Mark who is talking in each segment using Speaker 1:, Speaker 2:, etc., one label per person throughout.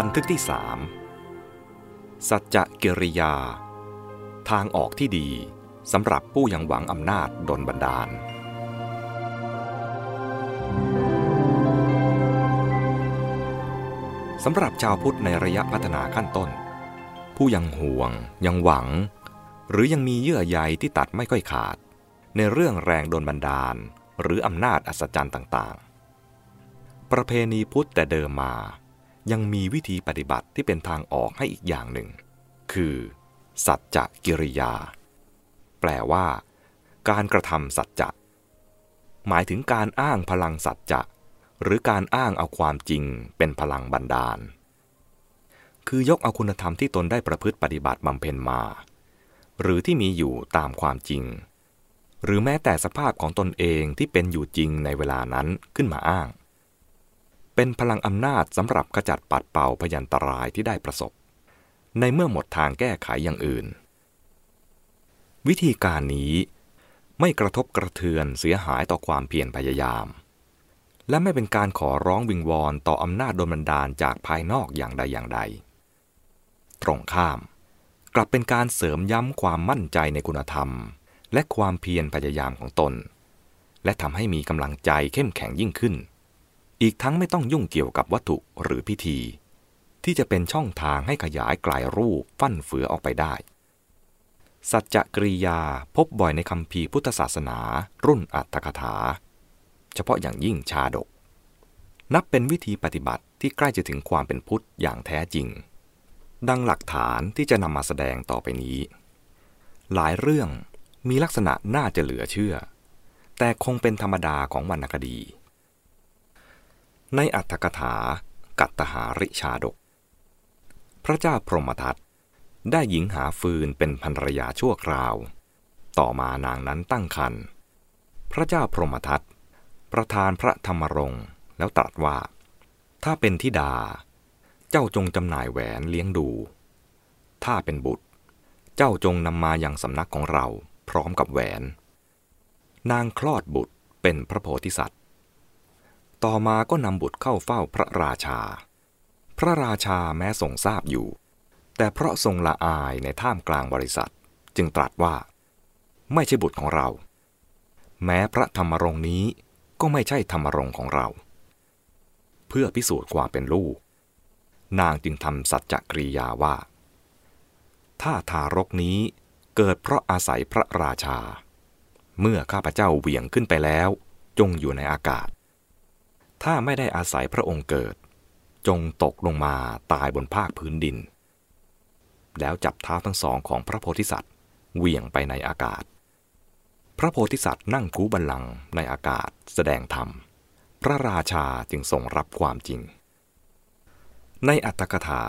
Speaker 1: บันทึกที่สามสัจจะกิริยา ทางออกที่ดีสำหรับผู้ยังหวังอำนาจดนบันดาล สำหรับชาวพุทธในระยะพัฒนาขั้นต้น ผู้ยังห่วง ยังหวัง หรือยังมีเยื่อใยที่ตัดไม่ค่อยขาด ในเรื่องแรงดนบันดาล หรืออำนาจอัศจรรย์ต่างๆ ประเพณีพุทธแต่เดิมมา ยังมีวิธีปฏิบัติที่เป็นทางออกให้อีกอย่างหนึ่ง คือ สัจจะกิริยา แปลว่า การกระทำสัจจะ หมายถึงการอ้างพลังสัจจะ หรือการอ้างเอาความจริงเป็นพลังบันดาล คือยกเอาคุณธรรมที่ตนได้ประพฤติปฏิบัติบำเพ็ญมา หรือที่มีอยู่ตามความจริง หรือแม้แต่สภาพของตนเองที่เป็นอยู่จริงในเวลานั้นขึ้นมาอ้าง เป็นพลังอำนาจสำหรับขจัดปัดเป่าพยันตรายที่ได้ประสบ ในเมื่อหมดทางแก้ไขอย่างอื่น วิธีการนี้ไม่กระทบกระเทือนเสียหายต่อความเพียรพยายาม และไม่เป็นการขอร้องวิงวอนต่ออำนาจโดนบันดาลจากภายนอกอย่างใดอย่างใด ตรงข้าม กลับเป็นการเสริมย้ำความมั่นใจในคุณธรรม และความเพียรพยายามของตน และทำให้มีกำลังใจเข้มแข็งยิ่งขึ้น อีกทั้งไม่ต้องยุ่งเกี่ยวกับวัตถุหรือพิธี ที่จะเป็นช่องทางให้ขยายกลายรูปฟั่นเฟือออกไปได้ สัจจกริยาพบบ่อยในคำพีพุทธศาสนา รุ่นอัตถกถา เฉพาะอย่างยิ่งชาดก นับเป็นวิธีปฏิบัติที่ใกล้จะถึงความเป็นพุทธอย่างแท้จริง ดังหลักฐานที่จะนำมาแสดงต่อไปนี้ หลายเรื่องมีลักษณะน่าจะเหลือเชื่อ แต่คงเป็นธรรมดาของวรรณคดี ในอัตถกถา กัตตหาริชาดก พระเจ้าพรหมทัตได้หญิงหาฟืนเป็นภรรยาชั่วคราว ต่อมานางนั้นตั้งครรภ์พระเจ้าพรหมทัตประทานพระธรรมรงค์แล้วตรัสว่า ถ้าเป็นธิดา เจ้าจงจำหน่ายแหวนเลี้ยงดู ถ้าเป็นบุตร เจ้าจงนำมาอย่างสำนักของเราพร้อมกับแหวน นางคลอดบุตรเป็นพระโพธิสัตว์ ต่อมาก็นำบุตรเข้าเฝ้าพระราชา พระราชาแม้ทรงทราบอยู่ แต่เพราะทรงละอายในท่ามกลางบริษัท จึงตรัสว่า ไม่ใช่บุตรของเรา แม้พระธรรมรงนี้ก็ไม่ใช่ธรรมรงของเรา เพื่อพิสูจน์ความเป็นลูก นางจึงทำสัจจกริยาว่า ถ้าทารกนี้เกิดเพราะอาศัยพระราชา เมื่อข้าพเจ้าเหวี่ยงขึ้นไปแล้ว จงอยู่ในอากาศ ถ้าไม่ได้อาศัยพระองค์เกิด จงตกลงมาตายบนภาคพื้นดิน แล้วจับเท้าทั้งสองของพระโพธิสัตว์เหวี่ยงไปในอากาศ พระโพธิสัตว์นั่งคูบัลลังก์ในอากาศแสดงธรรม พระราชาจึงทรงรับความจริง ในอัตถกถา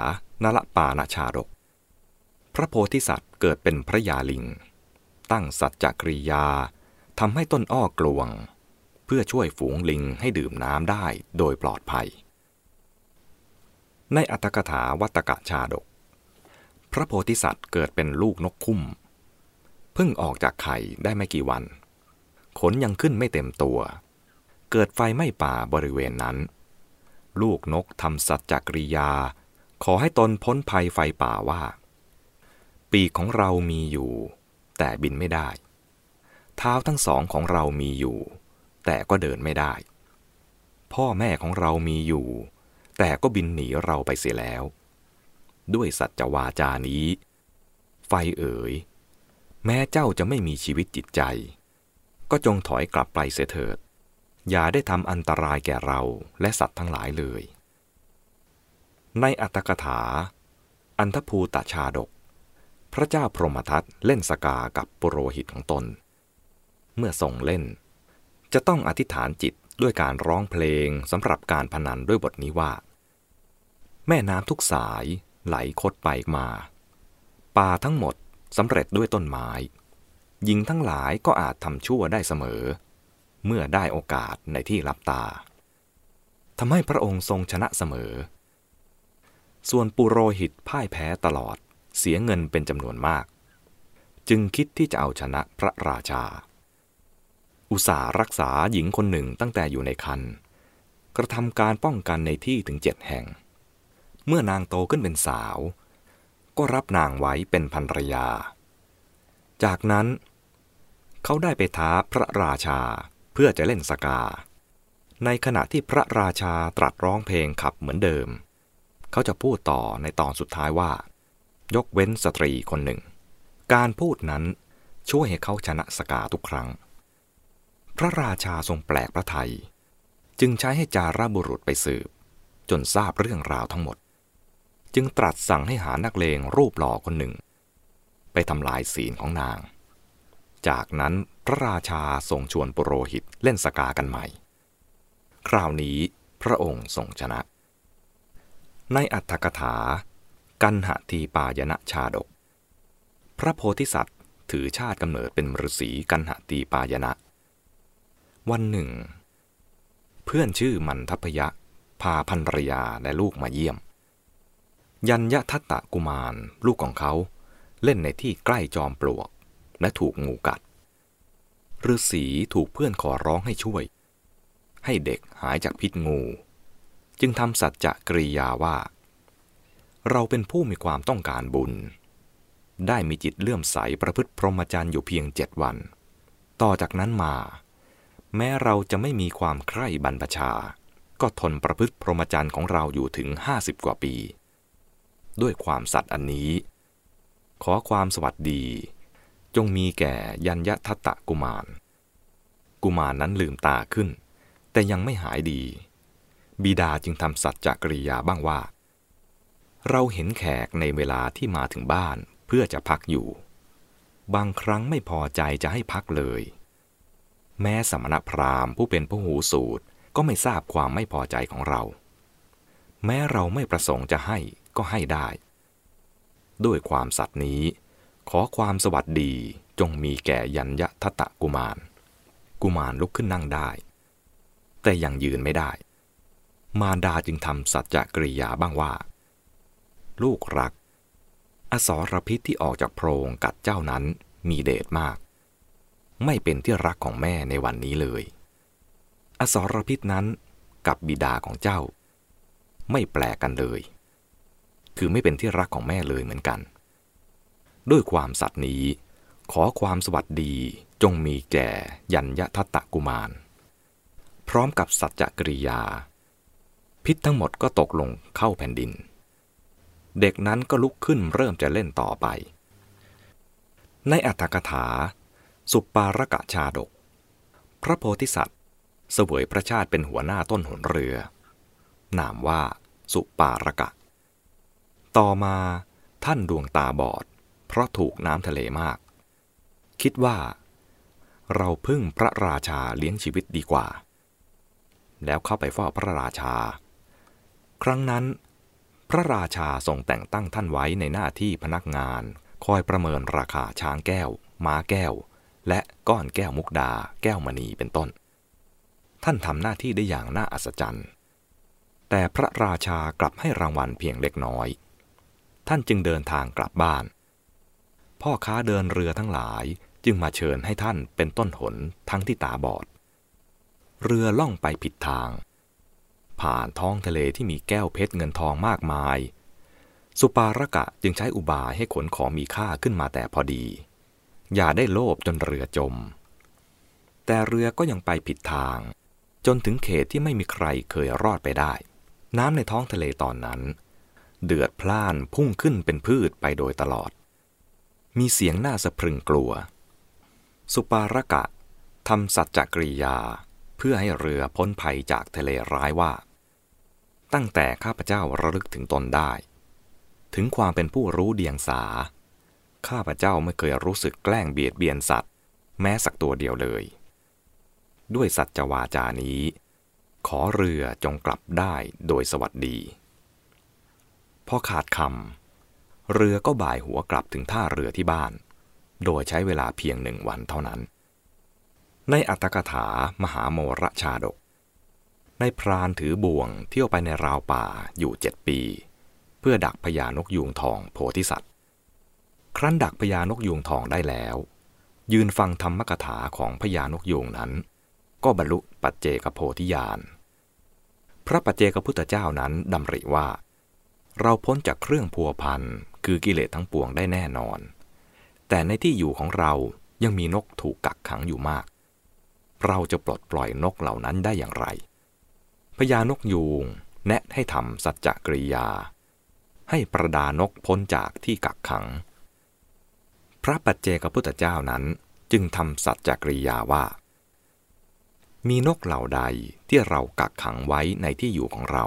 Speaker 1: นละปานาชาดก พระโพธิสัตว์เกิดเป็นพระยาลิง ตั้งสัจจกริยาทำให้ต้นอ้อกลวง เพื่อช่วยฝูงลิงให้ดื่มน้ำได้โดยปลอดภัย ในอัตถกถาวัตกะชาดก พระโพธิสัตว์เกิดเป็นลูกนกคุ้มเพิ่งออกจากไข่ได้ไม่กี่วัน ขนยังขึ้นไม่เต็มตัว เกิดไฟไหม้ป่าบริเวณนั้น ลูกนกทำสัจจกริยา ขอให้ตนพ้นภัยไฟป่าว่า ปีกของเรามีอยู่ แต่บินไม่ได้ เท้าทั้งสองของเรามีอยู่ แต่ก็เดินไม่ได้ พ่อแม่ของเรามีอยู่ แต่ก็บินหนีเราไปเสียแล้ว ด้วยสัจวาจานี้ ไฟเอ๋ย แม้เจ้าจะไม่มีชีวิตจิตใจ ก็จงถอยกลับไปเสียเถิด อย่าได้ทำอันตรายแก่เราและสัตว์ทั้งหลายเลย ในอัตถกถา อันทภูตชาดก พระเจ้าพรหมทัตเล่นสกากับปุโรหิตของตน เมื่อทรงเล่น จะต้องอธิษฐานจิตด้วยการร้องเพลงสำหรับการพนันด้วยบทนี้ว่า แม่น้ำทุกสายไหลคดไปมาป่าทั้งหมดสำเร็จด้วยต้นไม้หญิงทั้งหลายก็อาจทำชั่วได้เสมอ เมื่อได้โอกาสในที่รับตาทำให้พระองค์ทรงชนะเสมอ ส่วนปุโรหิตพ่ายแพ้ตลอดเสียเงินเป็นจำนวนมาก จึงคิดที่จะเอาชนะพระราชา อุตสาห์รักษาหญิงคนหนึ่งตั้งแต่อยู่ในคันกระทำการป้องกันในที่ถึงเจ็ดแห่ง เมื่อนางโตขึ้นเป็นสาว ก็รับนางไว้เป็นภรรยา จากนั้นเขาได้ไปท้าพระราชาเพื่อจะเล่นสกา ในขณะที่พระราชาตรัสร้องเพลงขับเหมือนเดิม เขาจะพูดต่อในตอนสุดท้ายว่า ยกเว้นสตรีคนหนึ่ง การพูดนั้นช่วยให้เขาชนะสกาทุกครั้ง พระราชาทรงแปลกพระไทย จึงใช้ให้จาราบุรุษไปสืบ จนทราบเรื่องราวทั้งหมด จึงตรัสสั่งให้หานักเลงรูปหล่อคนหนึ่ง ไปทำลายศีลของนาง จากนั้นพระราชาทรงชวนปุโรหิตเล่นสกากันใหม่ คราวนี้พระองค์ทรงชนะ ในอัตถกถา กันหทีปายณชาดก พระโพธิสัตว์ถือชาติกำเนิดเป็นฤาษีกันหตีปายณะ วันหนึ่ง เพื่อนชื่อมันทัพยะ พาพันรยาและลูกมาเยี่ยม ยัญยะทัตตะกุมารลูกของเขา เล่นในที่ใกล้จอมปลวก และถูกงูกัดฤาษีถูกเพื่อนขอร้องให้ช่วย ให้เด็กหายจากพิษงู จึงทำสัจจะกริยาว่า เราเป็นผู้มีความต้องการบุญ ได้มีจิตเลื่อมใสประพฤติพรหมจรรย์อยู่เพียงเจ็ดวัน ต่อจากนั้นมา แม้เราจะไม่มีความใคร่บรรพชา ก็ทนประพฤติพรหมจรรย์ของเราอยู่ถึงห้าสิบกว่าปี ด้วยความสัตย์อันนี้ ขอความสวัสดี จงมีแก่ยัญยทัตตะกุมาร กุมารนั้นลืมตาขึ้น แต่ยังไม่หายดี บิดาจึงทำสัจจกริยาบ้างว่า เราเห็นแขกในเวลาที่มาถึงบ้านเพื่อจะพักอยู่ บางครั้งไม่พอใจจะให้พักเลย แม้สมณพราหมณ์ผู้เป็นผู้หูสูตรก็ไม่ทราบความไม่พอใจของเรา แม้เราไม่ประสงค์จะให้ก็ให้ได้ ด้วยความสัตย์นี้ ขอความสวัสดีจงมีแก่ยัญยะทะตะกุมาร กุมารลุกขึ้นนั่งได้ แต่ยังยืนไม่ได้ มารดาจึงทำสัจจกริยาบ้างว่า ลูกรัก อสรพิษที่ออกจากโพรงกัดเจ้านั้นมีเดชมาก ไม่เป็นที่รักของแม่ในวันนี้เลย อสรพิษนั้นกับบิดาของเจ้า ไม่แปลกกันเลย คือไม่เป็นที่รักของแม่เลยเหมือนกัน ด้วยความสัตย์นี้ ขอความสวัสดีจงมีแก่ยัญยทัตตะกุมาร พร้อมกับสัจจกริยา พิษทั้งหมดก็ตกลงเข้าแผ่นดิน เด็กนั้นก็ลุกขึ้นเริ่มจะเล่นต่อไป ในอัตถกถา สุปารกะชาดก พระโพธิสัตว์เสวยพระชาติเป็นหัวหน้าต้นหนเรือ นามว่าสุปารกะ ต่อมาท่านดวงตาบอด เพราะถูกน้ำทะเลมาก คิดว่า เราพึ่งพระราชาเลี้ยงชีวิตดีกว่า แล้วเข้าไปเฝ้าพระราชา ครั้งนั้น พระราชาทรงแต่งตั้งท่านไว้ในหน้าที่พนักงาน คอยประเมินราคาช้างแก้ว ม้าแก้ว และก้อนแก้วมุกดา แก้วมณีเป็นต้น ท่านทำหน้าที่ได้อย่างน่าอัศจรรย์ แต่พระราชากลับให้รางวัลเพียงเล็กน้อย ท่านจึงเดินทางกลับบ้าน พ่อค้าเดินเรือทั้งหลายจึงมาเชิญให้ท่านเป็นต้นหนทั้งที่ตาบอด เรือล่องไปผิดทาง ผ่านท้องทะเลที่มีแก้วเพชรเงินทองมากมาย สุปารกะจึงใช้อุบายให้ขนของมีค่าขึ้นมาแต่พอดี อย่าได้โลภจนเรือจม แต่เรือก็ยังไปผิดทาง จนถึงเขตที่ไม่มีใครเคยรอดไปได้ น้ำในท้องทะเลตอนนั้น เดือดพล่านพุ่งขึ้นเป็นพืชไปโดยตลอด มีเสียงน่าสะพรึงกลัว สุปารกะทำสัจจกริยา เพื่อให้เรือพ้นภัยจากทะเลร้ายว่า ตั้งแต่ข้าพเจ้าระลึกถึงตนได้ ถึงความเป็นผู้รู้เดียงสา ข้าพเจ้าไม่เคยรู้สึกแกล้งเบียดเบียนสัตว์ แม้สักตัวเดียวเลย ด้วยสัจวาจานี้ ขอเรือจงกลับได้โดยสวัสดีพอขาดคำเรือก็บ่ายหัวกลับถึงท่าเรือที่บ้าน โดยใช้เวลาเพียงหนึ่งวันเท่านั้น ในอัตถกถามหาโมรชาดก ในพรานถือบ่วงเที่ยวไปในราวป่าอยู่เจ็ดปี เพื่อดักพญานกยูงทองโพธิสัตว์ ครั้นดักพญานกยูงทองได้แล้ว ยืนฟังธรรมกถาของพญานกยูงนั้น ก็บรรลุปัจเจกโพธิญาณพระปัจเจกพุทธเจ้านั้นดำริว่า เราพ้นจากเครื่องพัวพันคือกิเลสทั้งปวงได้แน่นอน แต่ในที่อยู่ของเรายังมีนกถูกกักขังอยู่มาก เราจะปลดปล่อยนกเหล่านั้นได้อย่างไรพญานกยูงแนะให้ทำสัจจกริยา ให้ประดานกพ้นจากที่กักขัง พระปัจเจกพุทธเจ้านั้นจึงทำสัจจกริยาว่า มีนกเหล่าใดที่เรากักขังไว้ในที่อยู่ของเรา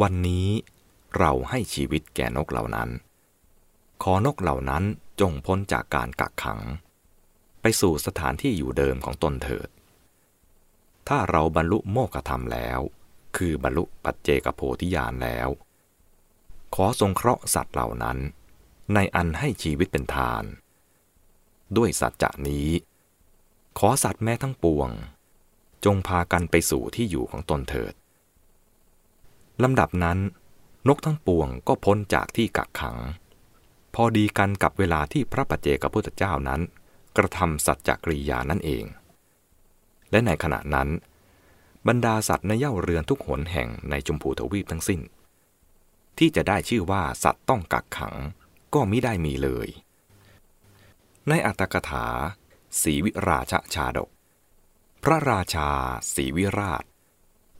Speaker 1: วันนี้เราให้ชีวิตแก่นกเหล่านั้น ขอนกเหล่านั้นจงพ้นจากการกักขัง ไปสู่สถานที่อยู่เดิมของตนเถิด ถ้าเราบรรลุโมกธรรมแล้ว คือบรรลุปัจเจกโพธิญาณแล้ว ขอทรงเคราะห์สัตว์เหล่านั้น ในอันให้ชีวิตเป็นทาน ด้วยสัจจะนี้ ขอสัตว์แม้ทั้งปวง จงพากันไปสู่ที่อยู่ของตนเถิดลำดับนั้น นกทั้งปวงก็พ้นจากที่กักขัง พอดีกันกับเวลาที่พระปัจเจกพุทธเจ้านั้น กระทำสัจจกริยานั่นเอง และในขณะนั้น บรรดาสัตว์ในเย่าเรือนทุกหนแห่งในจมพูทวีปทั้งสิ้น ที่จะได้ชื่อว่าสัตว์ต้องกักขัง ก็มิได้มีเลย ในอัตถกถาสีวิราชชาดก พระราชาสีวิราช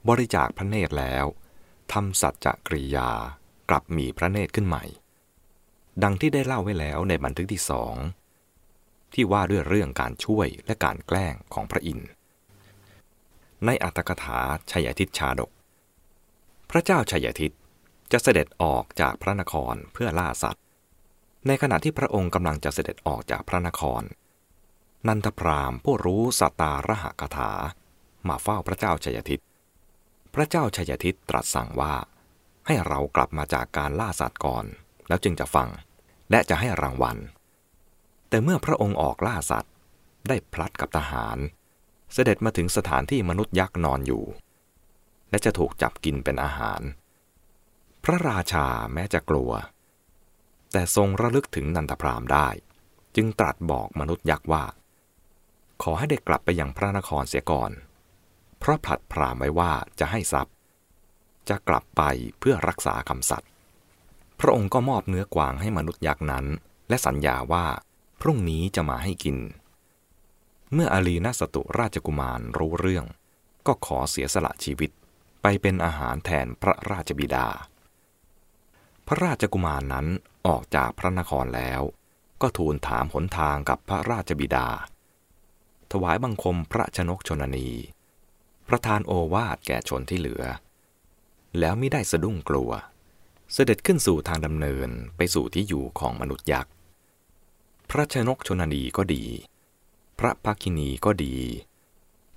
Speaker 1: บริจาคพระเนตรแล้วทำสัจจะกริยากลับมีพระเนตรขึ้นใหม่ ดังที่ได้เล่าไว้แล้วในบันทึกที่สองที่ว่าด้วยเรื่องการช่วยและการแกล้งของพระอินทร์ในอัตถกถาชัยทิตชาดก พระเจ้าชัยทิตจะเสด็จออกจากพระนครเพื่อล่าสัตว์ ในขณะที่พระองค์กำลังจะเสด็จออกจากพระนคร นันทพรามผู้รู้สตาระหกถา มาเฝ้าพระเจ้าชัยทิต พระเจ้าชัยทิตตรัสสั่งว่า ให้เรากลับมาจากการล่าสัตว์ก่อน แล้วจึงจะฟัง และจะให้รางวัล แต่เมื่อพระองค์ออกล่าสัตว์ ได้พลัดกับทหาร เสด็จมาถึงสถานที่มนุษย์ยักษ์นอนอยู่ และจะถูกจับกินเป็นอาหาร พระราชาแม้จะกลัว แต่ทรงระลึกถึงนันทพรามได้ จึงตรัสบอกมนุษย์ยักษ์ว่า ขอให้ได้กลับไปยังพระนครเสียก่อน เพราะผลัดพรามไว้ว่าจะให้ทรัพย์ จะกลับไปเพื่อรักษาคำสัตย์พระองค์ก็มอบเนื้อกวางให้มนุษย์ยักษ์นั้น และสัญญาว่าพรุ่งนี้จะมาให้กิน เมื่ออาลีนาสตุราชกุมารรู้เรื่อง ก็ขอเสียสละชีวิตไปเป็นอาหารแทนพระราชบิดา พระราชกุมารนั้น ออกจากพระนครแล้ว ก็ทูลถามหนทางกับพระราชบิดา ถวายบังคมพระชนกชนนีประทานโอวาทแก่ชนที่เหลือ แล้วไม่ได้สะดุ้งกลัว เสด็จขึ้นสู่ทางดำเนินไปสู่ที่อยู่ของมนุษย์ยักษ์ พระชนกชนนีก็ดี พระภักินีก็ดี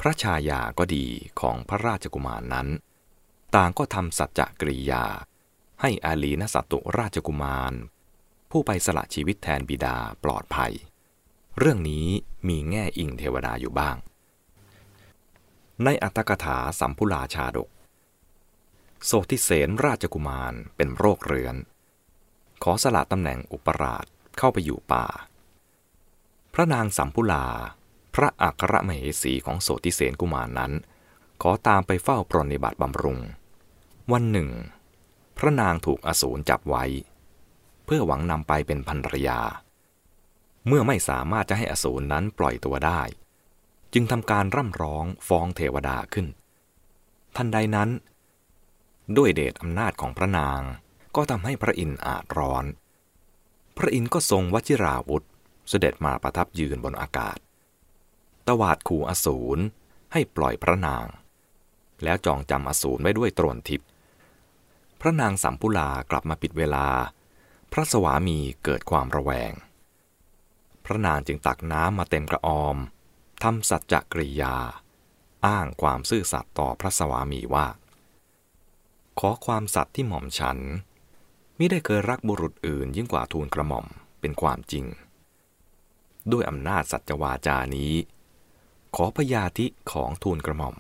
Speaker 1: พระชายาก็ดีของพระราชกุมารนนั้น ต่างก็ทำสัจจกริยา ให้อาลีนสัตตุราชกุมาร ผู้ไปสละชีวิตแทนบิดาปลอดภัย เรื่องนี้มีแง่อิงเทวดาอยู่บ้าง ในอัตถกถาสัมพุลาชาดก โสติเสนราชกุมารเป็นโรคเรื้อน ขอสละตำแหน่งอุปราชเข้าไปอยู่ป่า พระนางสัมพุลา พระอัครมเหสีของโสติเสนกุมารนั้น ขอตามไปเฝ้าปรนิบัติบำรุง วันหนึ่ง พระนางถูกอสูรจับไว้ พื่อหวังนำไปเป็นภรรยา เมื่อไม่สามารถจะให้อสูรนั้นปล่อยตัวได้ จึงทำการร่ำร้องฟ้องเทวดาขึ้น ทันใดนั้น ด้วยเดชอำนาจของพระนางก็ทำให้พระอินทร์อาจร้อน พระอินทร์ก็ทรงวชิราวุธ เสด็จมาประทับยืนบนอากาศ ตวาดขู่อสูรให้ปล่อยพระนาง แล้วจองจำอสูรไว้ด้วยตรวนทิพย์พระนางสัมพุลากลับมาปิดเวลา พระสวามีเกิดความระแวง พระนางจึงตักน้ำมาเต็มกระออมทำสัจจกริยา อ้างความซื่อสัตย์ต่อพระสวามีว่า ขอความสัตย์ที่หม่อมฉันมิได้เคยรักบุรุษอื่นยิ่งกว่าทูลกระหม่อมเป็นความจริง ด้วยอำนาจสัจวาจานี้ ขอพยาธิของทูลกระหม่อม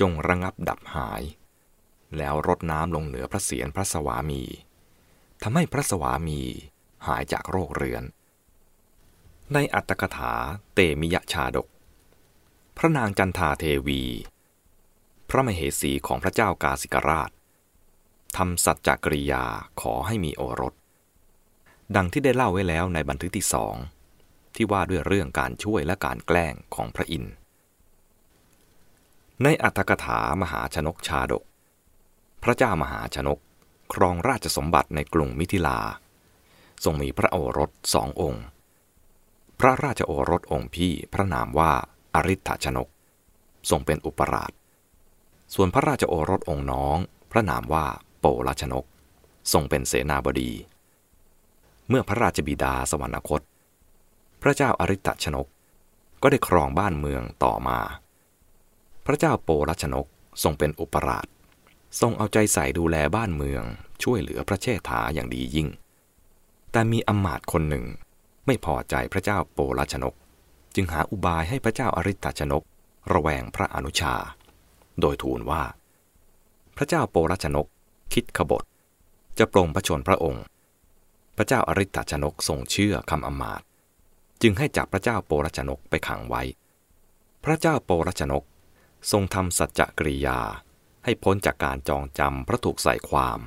Speaker 1: จงระงับดับหาย แล้วรดน้ำลงเหนือพระเศียรพระสวามี ทำให้พระสวามีหายจากโรคเรื้อน ในอัตถกถาเตมิยชาดก พระนางจันทาเทวี พระมเหสีของพระเจ้ากาสิกราชทำสัจจกริยาขอให้มีโอรส ดังที่ได้เล่าไว้แล้วในบันทึกที่สองที่ว่าด้วยเรื่องการช่วยและการแกล้งของพระอินทร์ ในอัตถกถามหาชนกชาดก พระเจ้ามหาชนก ครองราชสมบัติในกรุงมิถิลา ทรงมีพระโอรสสององค์ พระราชโอรสองค์พี่พระนามว่าอริ t ชนก ทรงเป็นอุปราช ส่วนพระราชโอรสองค์น้อง พระนามว่าโปลชนก ทรงเป็นเสนาบดี เมื่อพระราชบิดาสวรรคต พระเจ้าอริ t ชนกก็ได้ครองบ้านเมืองต่อมา พระเจ้าโปลชนกทรงเป็นอุปราช ทรงเอาใจใส่ดูแลบ้านเมือง ช่วยเหลือพระเชษฐาอย่างดียิ่ง แต่มีอมาตย์คนหนึ่ง ไม่พอใจพระเจ้าโปลชนก จึงหาอุบายให้พระเจ้าอริ t ชนก ระแวงพระอนุชา โดยทูลว่า พระเจ้าโปลชนกคิดขบฏ จะปรงพระชนพระองค์ พระเจ้าอริ t ชนกทรงเชื่อคำอมาตย์จึงให้จับพระเจ้าโปลชนกไปขังไว้ พระเจ้าโปลชนกทรงทำสัจจกริยา ให้พ้นจากการจองจำพระถูกใส่ความ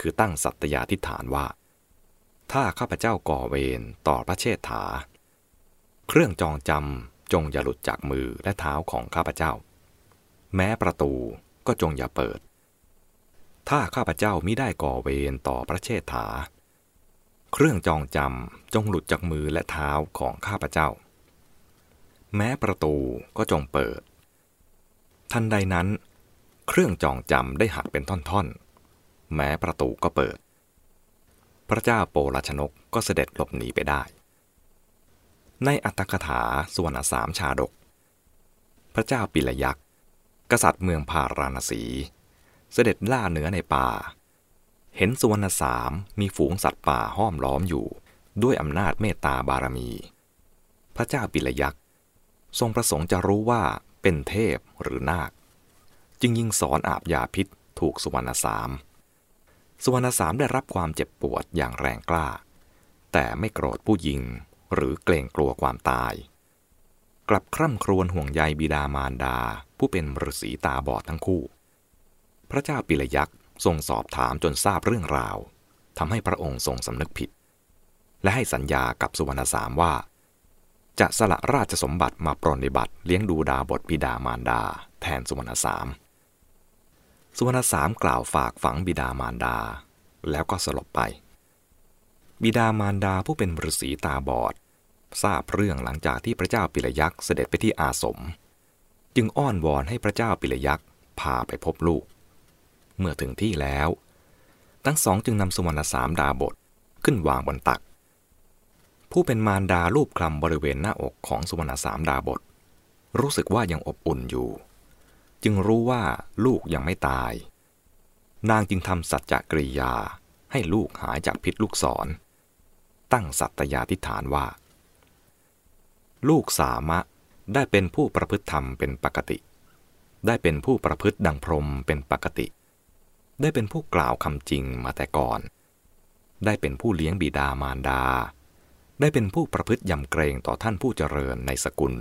Speaker 1: คือตั้งสัตยาธิฐานว่า ถ้าข้าพเจ้าก่อเวรต่อพระเชษฐา เครื่องจองจำจงอย่าหลุดจากมือและเท้าของข้าพเจ้า แม้ประตูก็จงอย่าเปิด ถ้าข้าพเจ้ามิได้ก่อเวรต่อพระเชษฐา เครื่องจองจำจงหลุดจากมือและเท้าของข้าพเจ้า แม้ประตูก็จงเปิด ทันใดนั้น เครื่องจองจำได้หักเป็นท่อนๆ แม้ประตูก็เปิด พระเจ้าโปลชนกก็เสด็จหลบหนีไปได้ ในอัตถกถาส่วนสามชาดก พระเจ้าปิลยักษ์กษัตริย์เมืองพาราณสี เสด็จล่าเนื้อในป่า เห็นสุวรรณสามมีฝูงสัตว์ป่าห้อมล้อมอยู่ ด้วยอำนาจเมตตาบารมี พระเจ้าปิลยักษ์ทรงประสงค์จะรู้ว่าเป็นเทพหรือนาค จึงยิงสอนอาบยาพิษถูกสุวรรณสาม สุวรรณสามได้รับความเจ็บปวดอย่างแรงกล้า แต่ไม่โกรธผู้ยิงหรือเกรงกลัวความตาย กลับคร่ำครวญห่วงใยบิดามารดาผู้เป็นฤาษีตาบอดทั้งคู่ พระเจ้าปิลยักษ์ทรงสอบถามจนทราบเรื่องราวทำให้พระองค์ทรงสำนึกผิด และให้สัญญากับสุวรรณสามว่า จะสละราชสมบัติมาปรนิบัติเลี้ยงดูดาบทบิดามารดา แทนสุวรรณสาม สุวรรณสามกล่าวฝากฝังบิดามารดา แล้วก็สลบไป บิดามารดาผู้เป็นฤาษีตาบอด ทราบเรื่องหลังจากที่พระเจ้าปิลยักษ์เสด็จไปที่อาสม จึงอ้อนวอนให้พระเจ้าปิลยักษ์พาไปพบลูก เมื่อถึงที่แล้ว ทั้งสองจึงนำสุวรรณสามดาบทขึ้นวางบนตัก ผู้เป็นมารดาลูบคลำบริเวณหน้าอกของสุวรรณสามดาบท รู้สึกว่ายังอบอุ่นอยู่ จึงรู้ว่าลูกยังไม่ตาย นางจึงทำสัจจกริยาให้ลูกหายจากพิษลูกศร ตั้งสัตยาธิฐานว่า ลูกสามะได้เป็นผู้ประพฤติธรรมเป็นปกติ ได้เป็นผู้ประพฤติดังพรมเป็นปกติ ได้เป็นผู้กล่าวคำจริงมาแต่ก่อน ได้เป็นผู้เลี้ยงบิดามารดา ได้เป็นผู้ประพฤติยำเกรงต่อท่านผู้เจริญในสกุล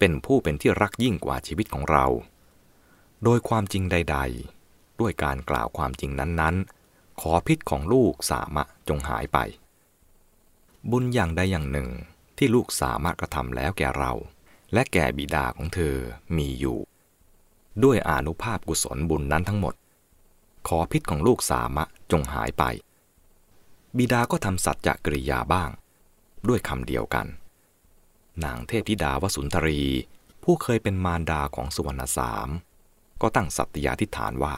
Speaker 1: เป็นผู้เป็นที่รักยิ่งกว่าชีวิตของเรา โดยความจริงใด ๆ ด้วยการกล่าวความจริงนั้นๆ ขอพิษของลูกสามะจงหายไป บุญอย่างใดอย่างหนึ่งที่ลูกสามารถกระทำแล้วแก่เรา และแก่บิดาของเธอมีอยู่ ด้วยอนุภาพกุศลบุญนั้นทั้งหมด ขอพิษของลูกสามะจงหายไป บิดาก็ทำสัจจะกริยาบ้าง ด้วยคำเดียวกัน นางเทพธิดาวสุนทรี ผู้เคยเป็นมารดาของสุวรรณสาม ก็ตั้งสัตยาธิฐานว่า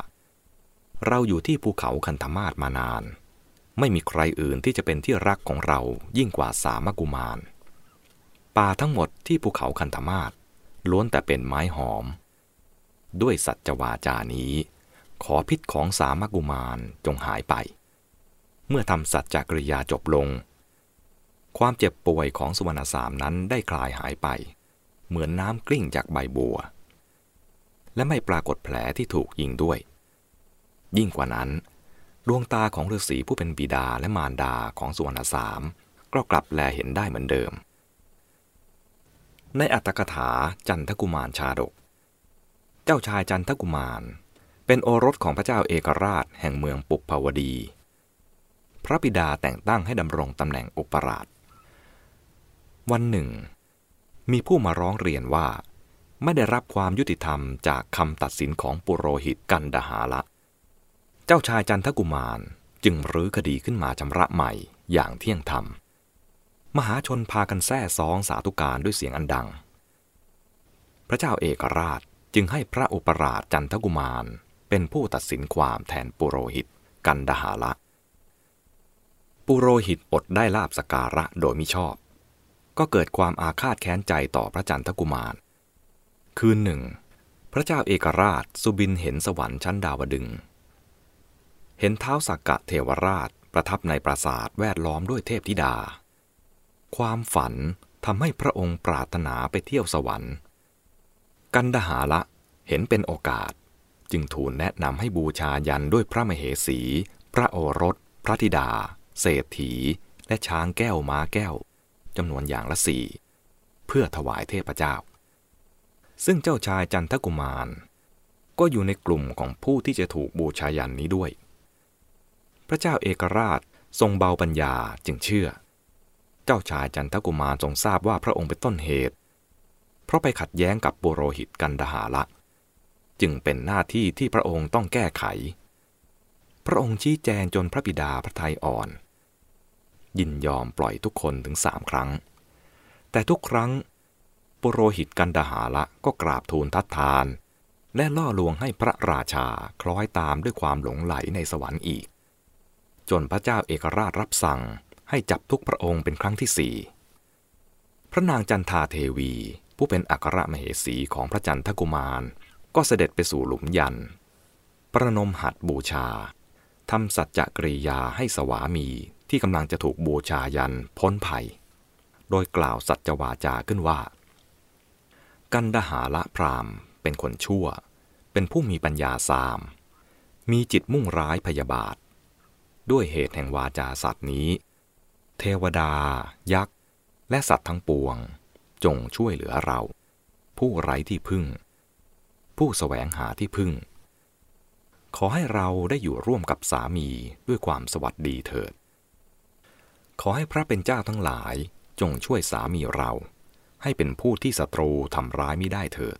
Speaker 1: เราอยู่ที่ภูเขาคันธมาศมานาน ไม่มีใครอื่นที่จะเป็นที่รักของเรายิ่งกว่าสามกุมาร ป่าทั้งหมดที่ภูเขาคันธมาศล้วนแต่เป็นไม้หอม ด้วยสัจวาจานี้ ขอพิษของสามกุมารจงหายไป เมื่อทำสัจจกริยาจบลง ความเจ็บป่วยของสุวรรณสามนั้นได้คลายหายไป เหมือนน้ำกลิ้งจากใบบัว และไม่ปรากฏแผลที่ถูกยิงด้วย ยิ่งกว่านั้น ดวงตาของฤาษีผู้เป็นบิดาและมารดาของสุวรรณสามก็กลับแลเห็นได้เหมือนเดิม ในอัตถกถาจันทกุมารชาดก เจ้าชายจันทกุมาร เป็นโอรสของพระเจ้าเอกราชแห่งเมืองปุพพาวดี พระบิดาแต่งตั้งให้ดำรงตำแหน่งอุปราช วันหนึ่ง มีผู้มาร้องเรียนว่า ไม่ได้รับความยุติธรรมจากคำตัดสินของปุโรหิตกันดหาละ เจ้าชายจันทกุมารจึงรื้อคดีขึ้นมาชำระใหม่อย่างเที่ยงธรรม มหาชนพากันแซ่ซองสาธุการด้วยเสียงอันดัง พระเจ้าเอกราชจึงให้พระอุปราชจันทกุมารเป็นผู้ตัดสินความแทนปุโรหิตกันดหาละ ปุโรหิตอดได้ลาบสการะโดยมิชอบ ก็เกิดความอาฆาตแค้นใจต่อพระจันทกุมาร คืนหนึ่ง พระเจ้าเอกราชสุบินเห็นสวรรค์ชั้นดาวดึง เห็นเท้าสักกะเทวราชประทับในปราสาทแวดล้อมด้วยเทพธิดา ความฝันทำให้พระองค์ปรารถนาไปเที่ยวสวรรค์ กันดหาละเห็นเป็นโอกาส จึงทูลแนะนำให้บูชายันด้วยพระมเหสี พระโอรส พระธิดา เศรษฐี และช้างแก้วม้าแก้ว จำนวนอย่างละสี่เพื่อถวายเทพเจ้า ซึ่งเจ้าชายจันทกุมาร ก็อยู่ในกลุ่มของผู้ที่จะถูกบูชายันนี้ด้วย พระเจ้าเอกราชทรงเบาปัญญาจึงเชื่อ เจ้าชายจันทกุมารทรงทราบว่าพระองค์เป็นต้นเหตุ เพราะไปขัดแย้งกับปุโรหิตกันดหาละจึงเป็นหน้าที่ที่พระองค์ต้องแก้ไข พระองค์ชี้แจงจนพระบิดาพระทัยอ่อน ยินยอมปล่อยทุกคนถึงสามครั้ง แต่ทุกครั้ง ปุโรหิตกันดหาละก็กราบทูลทัดทาน และล่อลวงให้พระราชาคล้อยตามด้วยความหลงไหลในสวรรค์อีก จนพระเจ้าเอกราชรับสั่งให้จับทุกพระองค์เป็นครั้งที่สี่พระนางจันทาเทวี ผู้เป็นอัครมเหสีของพระจันทกุมาร ก็เสด็จไปสู่หลุมยัน ประนมหัดบูชาทำสัจจกริยาให้สวามี ที่กำลังจะถูกบูชายันพ้นภัย โดยกล่าวสัจวาจาขึ้นว่า กันดหาละพรามเป็นคนชั่ว เป็นผู้มีปัญญาสาม มีจิตมุ่งร้ายพยาบาท ด้วยเหตุแห่งวาจาสัตว์นี้ เทวดา ยักษ์ และสัตว์ทั้งปวง จงช่วยเหลือเรา ผู้ไร้ที่พึ่ง ผู้สแสวงหาที่พึ่งขอให้เราได้อยู่ร่วมกับสามีด้วยความสวัสดีเถิด ขอให้พระเป็นเจ้าทั้งหลายจงช่วยสามีเรา ให้เป็นผู้ที่ศัตรูทำร้ายไม่ได้เถิด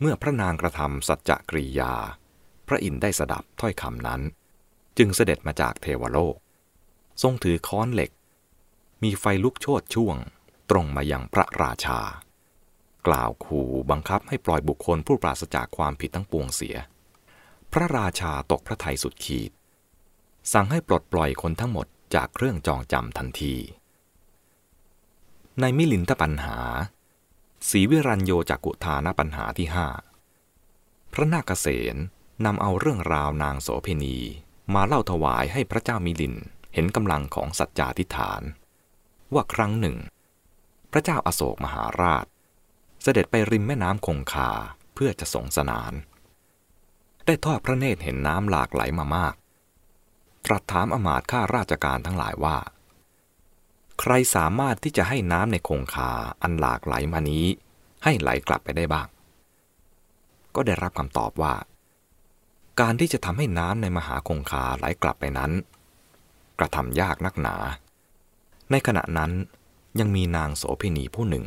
Speaker 1: เมื่อพระนางกระทำสัจจกริยา พระอินทร์ได้สดับถ้อยคำนั้น จึงเสด็จมาจากเทวโลก ทรงถือค้อนเหล็ก มีไฟลุกโชดช่วง ตรงมายังพระราชา กล่าวขู่บังคับให้ปล่อยบุคคลผู้ปราศจากความผิดทั้งปวงเสีย พระราชาตกพระทัยสุดขีด สั่งให้ปลดปล่อยคนทั้งหมด จากเครื่องจองจำทันที ในมิลินทปัญหาสีวิรัญโยจากกุธานปัญหาที่ห้าพระนาคเษนนำเอาเรื่องราวนางโสเพณีมาเล่าถวายให้พระเจ้ามิลินเห็นกำลังของสัจจาธิฐาน ว่าครั้งหนึ่ง พระเจ้าอาโศกมหาราช เสด็จไปริมแม่น้ำคงคาเพื่อจะสงสนาน ได้ทอดพระเนตรเห็นน้ำหลากไหลมามาก ตรัสถามอมาตข้าราชการทั้งหลายว่า ใครสามารถที่จะให้น้ำในคงคาอันหลากไหลมานี้ ให้ไหลกลับไปได้บ้าง ก็ได้รับคำตอบว่า การที่จะทำให้น้ำในมหาคงคาไหลกลับไปนั้น กระทำยากนักหนา ในขณะนั้นยังมีนางโสเภณีผู้หนึ่ง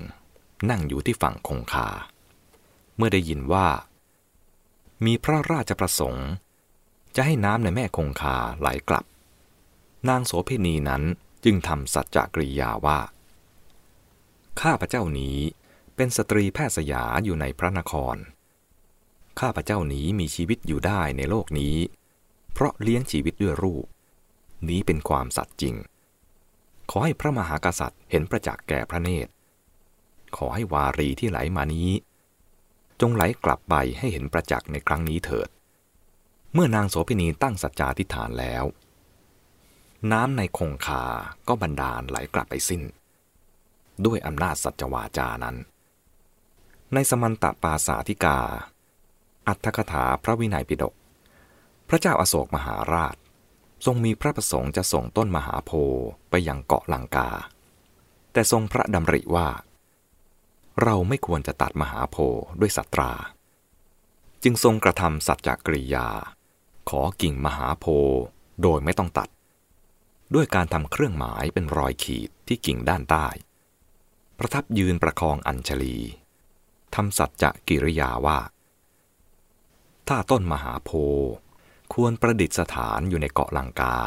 Speaker 1: นั่งอยู่ที่ฝั่งคงคา เมื่อได้ยินว่า มีพระราชประสงค์ จะให้น้ำในแม่คงคาไหลกลับ นางโสเภณีนั้นจึงทำสัจจกริยาว่า ข้าพระเจ้านี้เป็นสตรีแพทย์สยาอยู่ในพระนคร ข้าพระเจ้านี้มีชีวิตอยู่ได้ในโลกนี้ เพราะเลี้ยงชีวิตด้วยรูป นี้เป็นความสัตย์จริง ขอให้พระมหากษัตริย์เห็นประจักษ์แก่พระเนตร ขอให้วารีที่ไหลมานี้ จงไหลกลับไปให้เห็นประจักษ์ในครั้งนี้เถิด เมื่อนางโสภินีตั้งสัจจาธิฐานแล้ว น้ำในคงคาก็บันดาลไหลกลับไปสิ้น ด้วยอำนาจสัจวาจานั้น ในสมันตปาสาธิกา อัตถกถาพระวินัยปิฎกพระเจ้าอาโศกมหาราช ทรงมีพระประสงค์จะส่งต้นมหาโพไปยังเกาะลังกา แต่ทรงพระดำริว่า เราไม่ควรจะตัดมหาโพด้วยสัตรา จึงทรงกระทำสัจจกริยา ขอกิ่งมหาโพธิ์โดยไม่ต้องตัด ด้วยการทำเครื่องหมายเป็นรอยขีดที่กิ่งด้านใต้ ประทับยืนประคองอัญชลีทำสัจจะกิริยาว่า ถ้าต้นมหาโพธิ์ควรประดิษฐานอยู่ในเกาะลังกา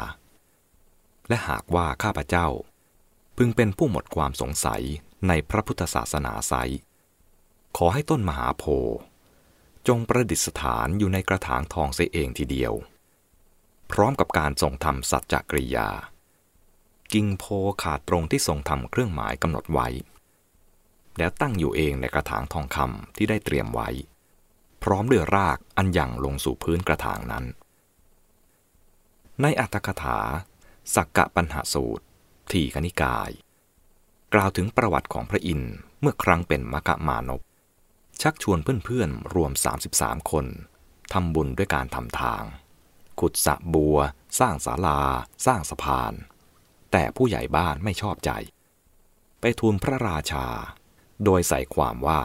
Speaker 1: และหากว่าข้าพเจ้า พึงเป็นผู้หมดความสงสัยในพระพุทธศาสนาไซขอให้ต้นมหาโพธิ์ จงประดิษฐานอยู่ในกระถางทองเสียเองทีเดียว พร้อมกับการทรงทำสัจจกริยา กิ่งโพขาดตรงที่ทรงทำเครื่องหมายกำหนดไว้ แล้วตั้งอยู่เองในกระถางทองคำที่ได้เตรียมไว้ พร้อมด้วยรากอันยั่งลงสู่พื้นกระถางนั้น ในอัตถกถา สักกะปัญหาสูตร ทีกนิกาย กล่าวถึงประวัติของพระอินทร์เมื่อครั้งเป็นมกะมานพ ชักชวนเพื่อนๆ รวม 33 คนทำบุญด้วยการทำทาง ขุดสระบัว สร้างศาลา สร้างสะพาน แต่ผู้ใหญ่บ้านไม่ชอบใจ ไปทูลพระราชา โดยใส่ความว่า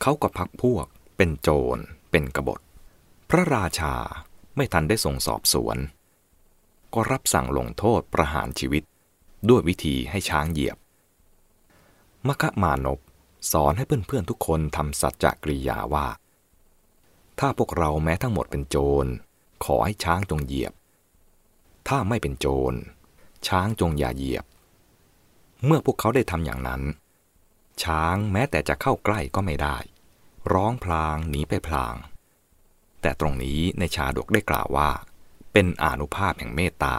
Speaker 1: เขากับพักพวกเป็นโจรเป็นกบฏ พระราชาไม่ทันได้ทรงสอบสวน ก็รับสั่งลงโทษประหารชีวิต ด้วยวิธีให้ช้างเหยียบ มคะมานพ สอนให้เพื่อนๆทุกคนทำสัจจกริยาว่า ถ้าพวกเราแม้ทั้งหมดเป็นโจร ขอให้ช้างจงเหยียบ ถ้าไม่เป็นโจร ช้างจงอย่าเหยียบ เมื่อพวกเขาได้ทำอย่างนั้น ช้างแม้แต่จะเข้าใกล้ก็ไม่ได้ ร้องพลางหนีไปพลาง แต่ตรงนี้ในชาดกได้กล่าวว่า เป็นอนุภาพแห่งเมตตา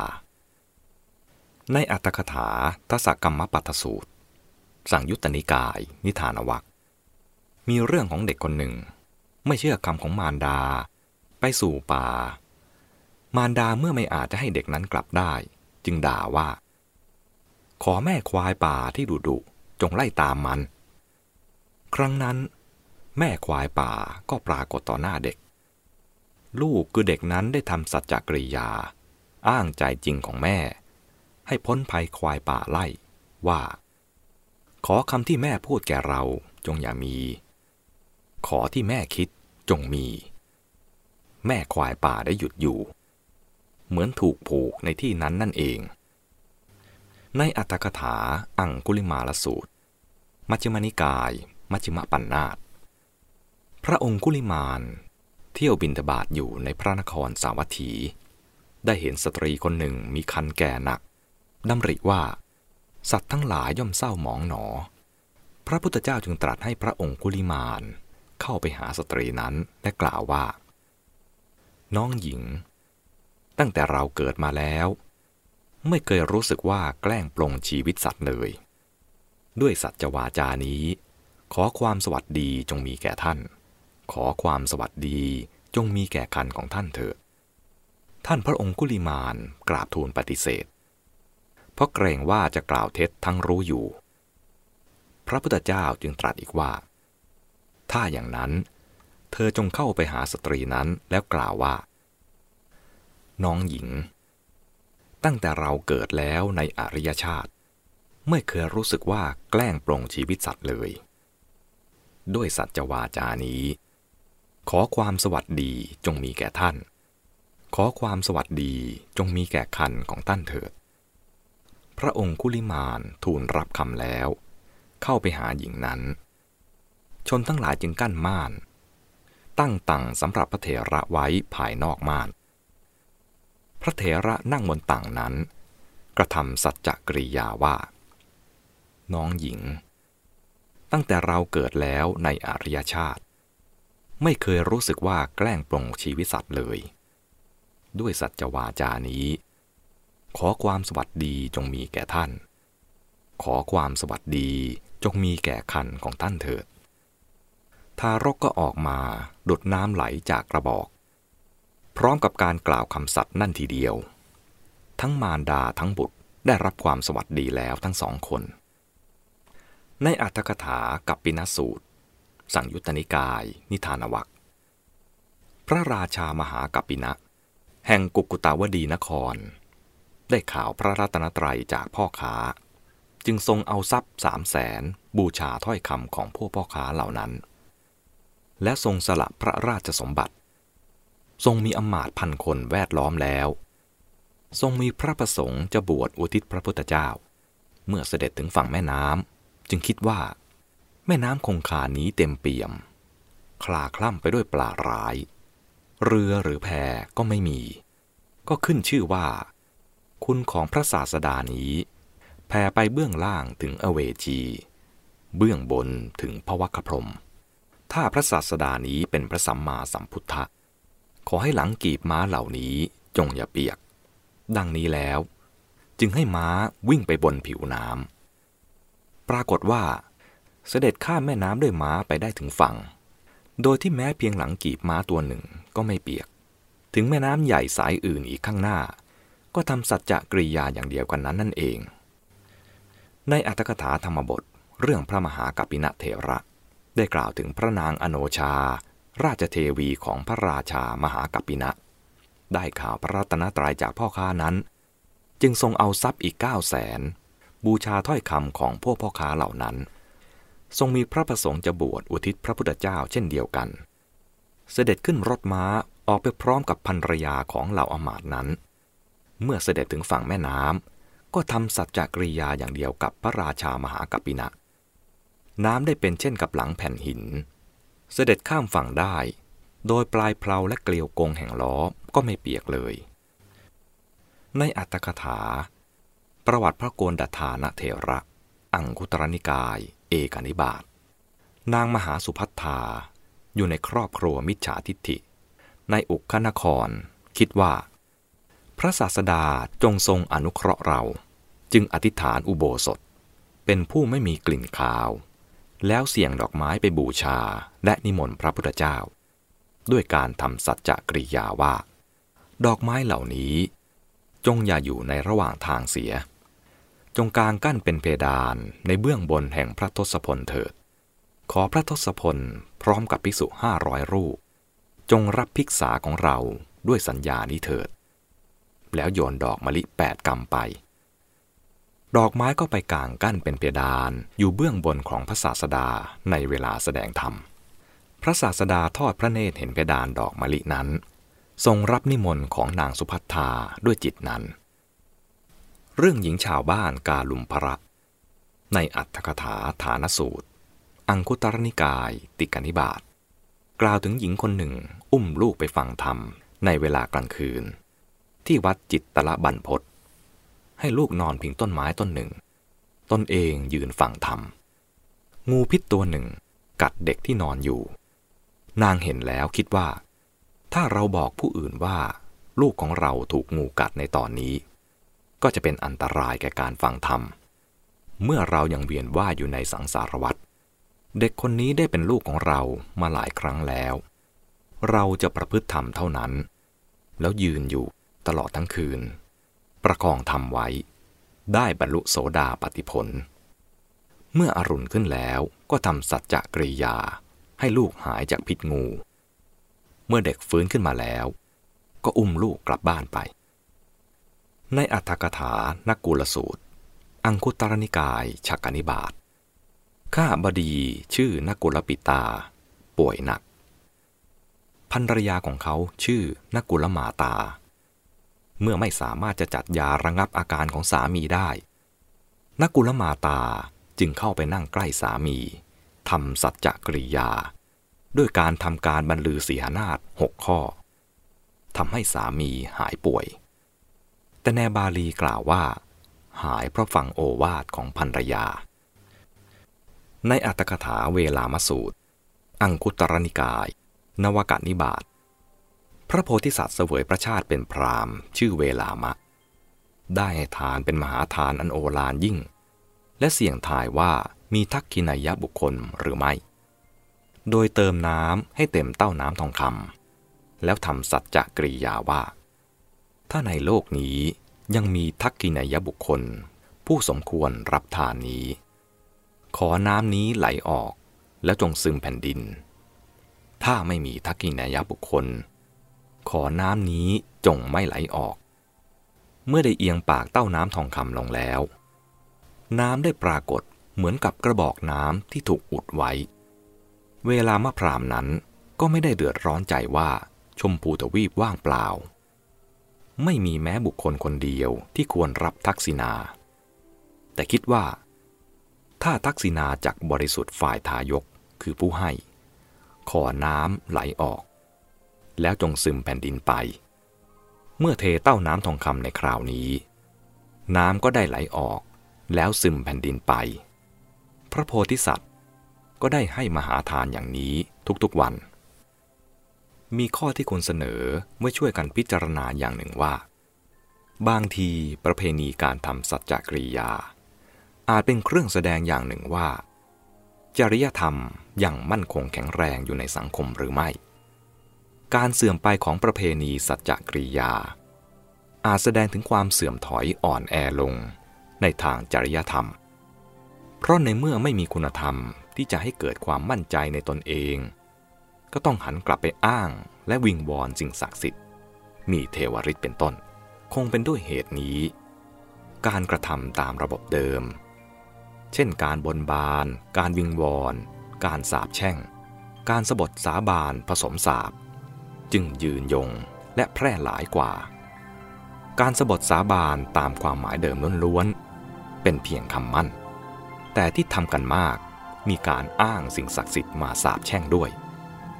Speaker 1: ในอัตถกถาทศกรรมปัตสูตร สั่งยุตนิกาย นิทานวักมีเรื่องของเด็กคนหนึ่ง ไม่เชื่อคำของมารดา ไปสู่ป่า มารดาเมื่อไม่อาจจะให้เด็กนั้นกลับได้ จึงด่าว่า ขอแม่ควายป่าที่ดุดุจงไล่ตามมัน ครั้งนั้น แม่ควายป่าก็ปรากฏต่อหน้าเด็ก ลูกคือเด็กนั้นได้ทำสัจจกริยา อ้างใจจริงของแม่ ให้พ้นภัยควายป่าไล่ว่า ขอคำที่แม่พูดแก่เราจงอย่ามี ขอที่แม่คิดจงมี แม่ควายป่าได้หยุดอยู่ เหมือนถูกผูกในที่นั้นนั่นเอง ในอัตถกถาอังคุลิมาลสูตร มัชฌิมานิกาย มัชฌิมปัญนาตพระองค์คุลิมานเที่ยวบินทบาทอยู่ในพระนครสาวัตถี ได้เห็นสตรีคนหนึ่งมีคันแก่หนักดำริว่า สัตว์ทั้งหลายย่อมเศร้าหมองหนอ พระพุทธเจ้าจึงตรัสให้พระองคุลิมานเข้าไปหาสตรีนั้นและกล่าวว่า น้องหญิง ตั้งแต่เราเกิดมาแล้ว ไม่เคยรู้สึกว่าแกล้งปลงชีวิตสัตว์เลย ด้วยสัจวาจานี้ ขอความสวัสดีจงมีแก่ท่าน ขอความสวัสดีจงมีแก่คันของท่านเถิดท่านพระองคุลิมานกราบทูลปฏิเสธ ราะเกรงว่าจะกล่าวเท็จทั้งรู้อยู่ พระพุทธเจ้าจึงตรัสอีกว่า ถ้าอย่างนั้น เธอจงเข้าไปหาสตรีนั้นแล้วกล่าวว่า น้องหญิง ตั้งแต่เราเกิดแล้วในอริยชาติ ไม่เคยรู้สึกว่าแกล้งปลงชีวิตสัตว์เลย ด้วยสัจวาจานี้ ขอความสวัสดีจงมีแก่ท่าน ขอความสวัสดีจงมีแก่คันของท่านเถิด ระองค์คุลิมานทูลรับคำแล้ว เข้าไปหาหญิงนั้น ชนทั้งหลายจึงกั้นม่าน ตั้งตังสำหรับพระเถระไว้ภายนอกม่าน พระเถระนั่งบนตังนั้น กระทำสัจจกริยาว่า น้องหญิง ตั้งแต่เราเกิดแล้วในอริยชาติ ไม่เคยรู้สึกว่าแกล้งปลงชีวิตสัตว์เลย ด้วยสัจวาจานี้ ขอความสวัสดีจงมีแก่ท่าน ขอความสวัสดีจงมีแก่คันของท่านเถิด ทารกก็ออกมาดุดน้ำไหลจากกระบอก พร้อมกับการกล่าวคำสัตย์นั่นทีเดียว ทั้งมารดาทั้งบุตรได้รับความสวัสดีแล้วทั้งสองคน ในอัตถกถากับปินสูตร สั่งยุตตนิกาย นิทานวักพระราชามหากัปปินะ แห่งกุกุตาวดีนคร ได้ข่าวพระรัตนตรัยจากพ่อค้า จึงทรงเอาทรัพย์สามแสนบูชาถ้อยคำของพวกพ่อค้าเหล่านั้น และทรงสละพระราชสมบัติ ทรงมีอมาตย์พันคนแวดล้อมแล้ว ทรงมีพระประสงค์จะบวชอุทิศพระพุทธเจ้า เมื่อเสด็จถึงฝั่งแม่น้ำจึงคิดว่า แม่น้ำคงคานี้เต็มเปี่ยม คลาคล่ำไปด้วยปลาร้าย เรือหรือแพก็ไม่มี ก็ขึ้นชื่อว่า คุณของพระศาสดานี้แผ่ไปเบื้องล่างถึงอเวจี เบื้องบนถึงพระวัคพรม ถ้าพระศาสดานี้เป็นพระสัมมาสัมพุทธะ ขอให้หลังกีบม้าเหล่านี้จงอย่าเปียก ดังนี้แล้ว จึงให้ม้าวิ่งไปบนผิวน้ำปรากฏว่า เสด็จข้ามแม่น้ำด้วยม้าไปได้ถึงฝั่ง โดยที่แม้เพียงหลังกีบม้าตัวหนึ่งก็ไม่เปียก ถึงแม่น้ำใหญ่สายอื่นอีกข้างหน้า ก็ทำสัจจะกริยาอย่างเดียวกันนั้นนั่นเอง ในอัตถกถาธรรมบท เรื่องพระมหากัปปินะเถระ ได้กล่าวถึงพระนางอโนชา ราชเทวีของพระราชามหากัปปินะ ได้ข่าวพระรัตนตรัยจากพ่อค้านั้น จึงทรงเอาทรัพย์อีกเก้าแสนบูชาถ้อยคำของพวกพ่อค้าเหล่านั้น ทรงมีพระประสงค์จะบวชอุทิศพระพุทธเจ้าเช่นเดียวกัน เสด็จขึ้นรถม้าออกไปพร้อมกับภรรยาของเหล่าอมาตนั้น เมื่อเสด็จถึงฝั่งแม่น้ำก็ทำสัจจกริยาอย่างเดียวกับพระราชามหากัปปินะ น้ำได้เป็นเช่นกับหลังแผ่นหิน เสด็จข้ามฝั่งได้ โดยปลายเพลาและเกลียวกงแห่งล้อก็ไม่เปียกเลย ในอัตถกถา ประวัติพระโกนดัฐานะเถระ อังคุตรนิกาย เอกนิบาตนางมหาสุพัทธาอยู่ในครอบครัวมิจฉาทิฏฐิ ในอุกขนคร คิดว่า ระศาสดาจงทรงอนุเคราะห์เรา จึงอธิษฐานอุโบสถ เป็นผู้ไม่มีกลิ่นคาว แล้วเสี่ยงดอกไม้ไปบูชาและนิมนต์พระพุทธเจ้า ด้วยการทำสัจจะกริยาว่า ดอกไม้เหล่านี้ จงอย่าอยู่ในระหว่างทางเสีย จงกางกั้นเป็นเพดานในเบื้องบนแห่งพระทศพลเถิด ขอพระทศพลพร้อมกับภิกษุห้าร้อยรูป จงรับภิกษาของเราด้วยสัญญานี้เถิด แล้วโยนดอกมะลิแปดกำไป ดอกไม้ก็ไปกางกั้นเป็นเพดานอยู่เบื้องบนของพระศาสดาในเวลาแสดงธรรม พระศาสดาทอดพระเนตรเห็นเพดานดอกมะลินั้น ทรงรับนิมนต์ของนางสุพัทธาด้วยจิตนั้น เรื่องหญิงชาวบ้านกาลุมพระ ในอัตถกถาฐานสูตร อังคุตรนิกาย ติกนิบาตกล่าวถึงหญิงคนหนึ่ง อุ้มลูกไปฟังธรรมในเวลากลางคืน ที่วัดจิตตละบันพศให้ลูกนอนพิงต้นไม้ต้นหนึ่ง ตนเองยืนฟังธรรม งูพิษตัวหนึ่ง กัดเด็กที่นอนอยู่ นางเห็นแล้วคิดว่า ถ้าเราบอกผู้อื่นว่า ลูกของเราถูกงูกัดในตอนนี้ ก็จะเป็นอันตรายแก่การฟังธรรม เมื่อเรายังเวียนว่ายอยู่ในสังสารวัฏเด็กคนนี้ได้เป็นลูกของเรามาหลายครั้งแล้ว เราจะประพฤติธรรมเท่านั้น แล้วยืนอยู่ ตลอดทั้งคืน ประคองทำไว้ ได้บรรลุโสดาปติผล เมื่ออรุณขึ้นแล้วก็ทำสัจจะกริยา ให้ลูกหายจากพิษงู เมื่อเด็กฟื้นขึ้นมาแล้ว ก็อุ้มลูกกลับบ้านไป ในอัตถกถานักกุลสูตร อังคุตรนิกายชักนิบาตข้าบดีชื่อนักกุลปิตา ป่วยหนักภรรยาของเขาชื่อนักกุลมาตา เมื่อไม่สามารถจะจัดยาระงับอาการของสามีได้นักกุลมาตาจึงเข้าไปนั่งใกล้สามีทำสัจจกริยา ด้วยการทำการบรรลือสีหนาฏหกข้อทำให้สามีหายป่วย แต่แนบาลีกล่าวว่า หายเพราะฟังโอวาทของภรรยา ในอัตถกถาเวลามสูตร อังคุตรนิกาย นวกนิบาต ระโพธิสัตว์เสวยพระชาติเป็นพรามชื่อเวลามะ ได้ทานเป็นมหาทานอันโอฬารยิ่ง และเสี่ยงทายว่ามีทักขินายบุคคลหรือไม่ โดยเติมน้ำให้เต็มเต้าน้ำทองคำแล้วทำสัจจะกริยาว่า ถ้าในโลกนี้ยังมีทักกินายบุคคล ผู้สมควรรับทานนี้ ขอน้ำนี้ไหลออกแล้วจงซึมแผ่นดิน ถ้าไม่มีทักกินายบุคคล ขอน้ำนี้จงไม่ไหลออก เมื่อได้เอียงปากเต้าน้ำทองคำลงแล้ว น้ำได้ปรากฏเหมือนกับกระบอกน้ำที่ถูกอุดไว้ เวลามะพรามนั้นก็ไม่ได้เดือดร้อนใจว่าชมพูทวีปว่างเปล่า ไม่มีแม้บุคคลคนเดียวที่ควรรับทักษิณา แต่คิดว่า ถ้าทักษิณาจากบริสุทธิ์ฝ่ายทายกคือผู้ให้ ขอน้ำไหลออก แล้วจงซึมแผ่นดินไป เมื่อเทเต้าน้ำทองคำในคราวนี้ น้ำก็ได้ไหลออก แล้วซึมแผ่นดินไป พระโพธิสัตว์ก็ได้ให้มหาทานอย่างนี้ทุกๆวัน มีข้อที่ควรเสนอเมื่อช่วยกันพิจารณาอย่างหนึ่งว่า บางทีประเพณีการทำสัจจกริยา อาจเป็นเครื่องแสดงอย่างหนึ่งว่า จริยธรรมยังมั่นคงแข็งแรงอยู่ในสังคมหรือไม่ การเสื่อมไปของประเพณีสัจจกริยา อาจแสดงถึงความเสื่อมถอยอ่อนแอลง ในทางจริยธรรม เพราะในเมื่อไม่มีคุณธรรมที่จะให้เกิดความมั่นใจในตนเอง ก็ต้องหันกลับไปอ้างและวิงวอนสิ่งศักดิ์สิทธิ์ มีเทวริษเป็นต้น คงเป็นด้วยเหตุนี้ การกระทำตามระบบเดิม เช่น การบนบาน การวิงวอน การสาบแช่ง การสบทสาบานผสมสาบ จึงยืนยงและแพร่หลายกว่า การสบทสาบานตามความหมายเดิมล้วนๆ เป็นเพียงคำมั่น แต่ที่ทำกันมากมีการอ้างสิ่งศักดิ์สิทธิ์มาสาบแช่งด้วย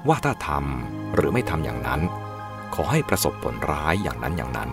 Speaker 1: ว่าถ้าทำหรือไม่ทำอย่างนั้น ขอให้ประสบผลร้ายอย่างนั้นอย่างนั้น